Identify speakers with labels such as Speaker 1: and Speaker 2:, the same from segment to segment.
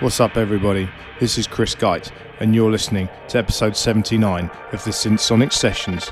Speaker 1: What's up, everybody? This is Chris Geit, and you're listening to episode 79 of the Synth Sonic Sessions.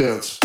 Speaker 2: dance.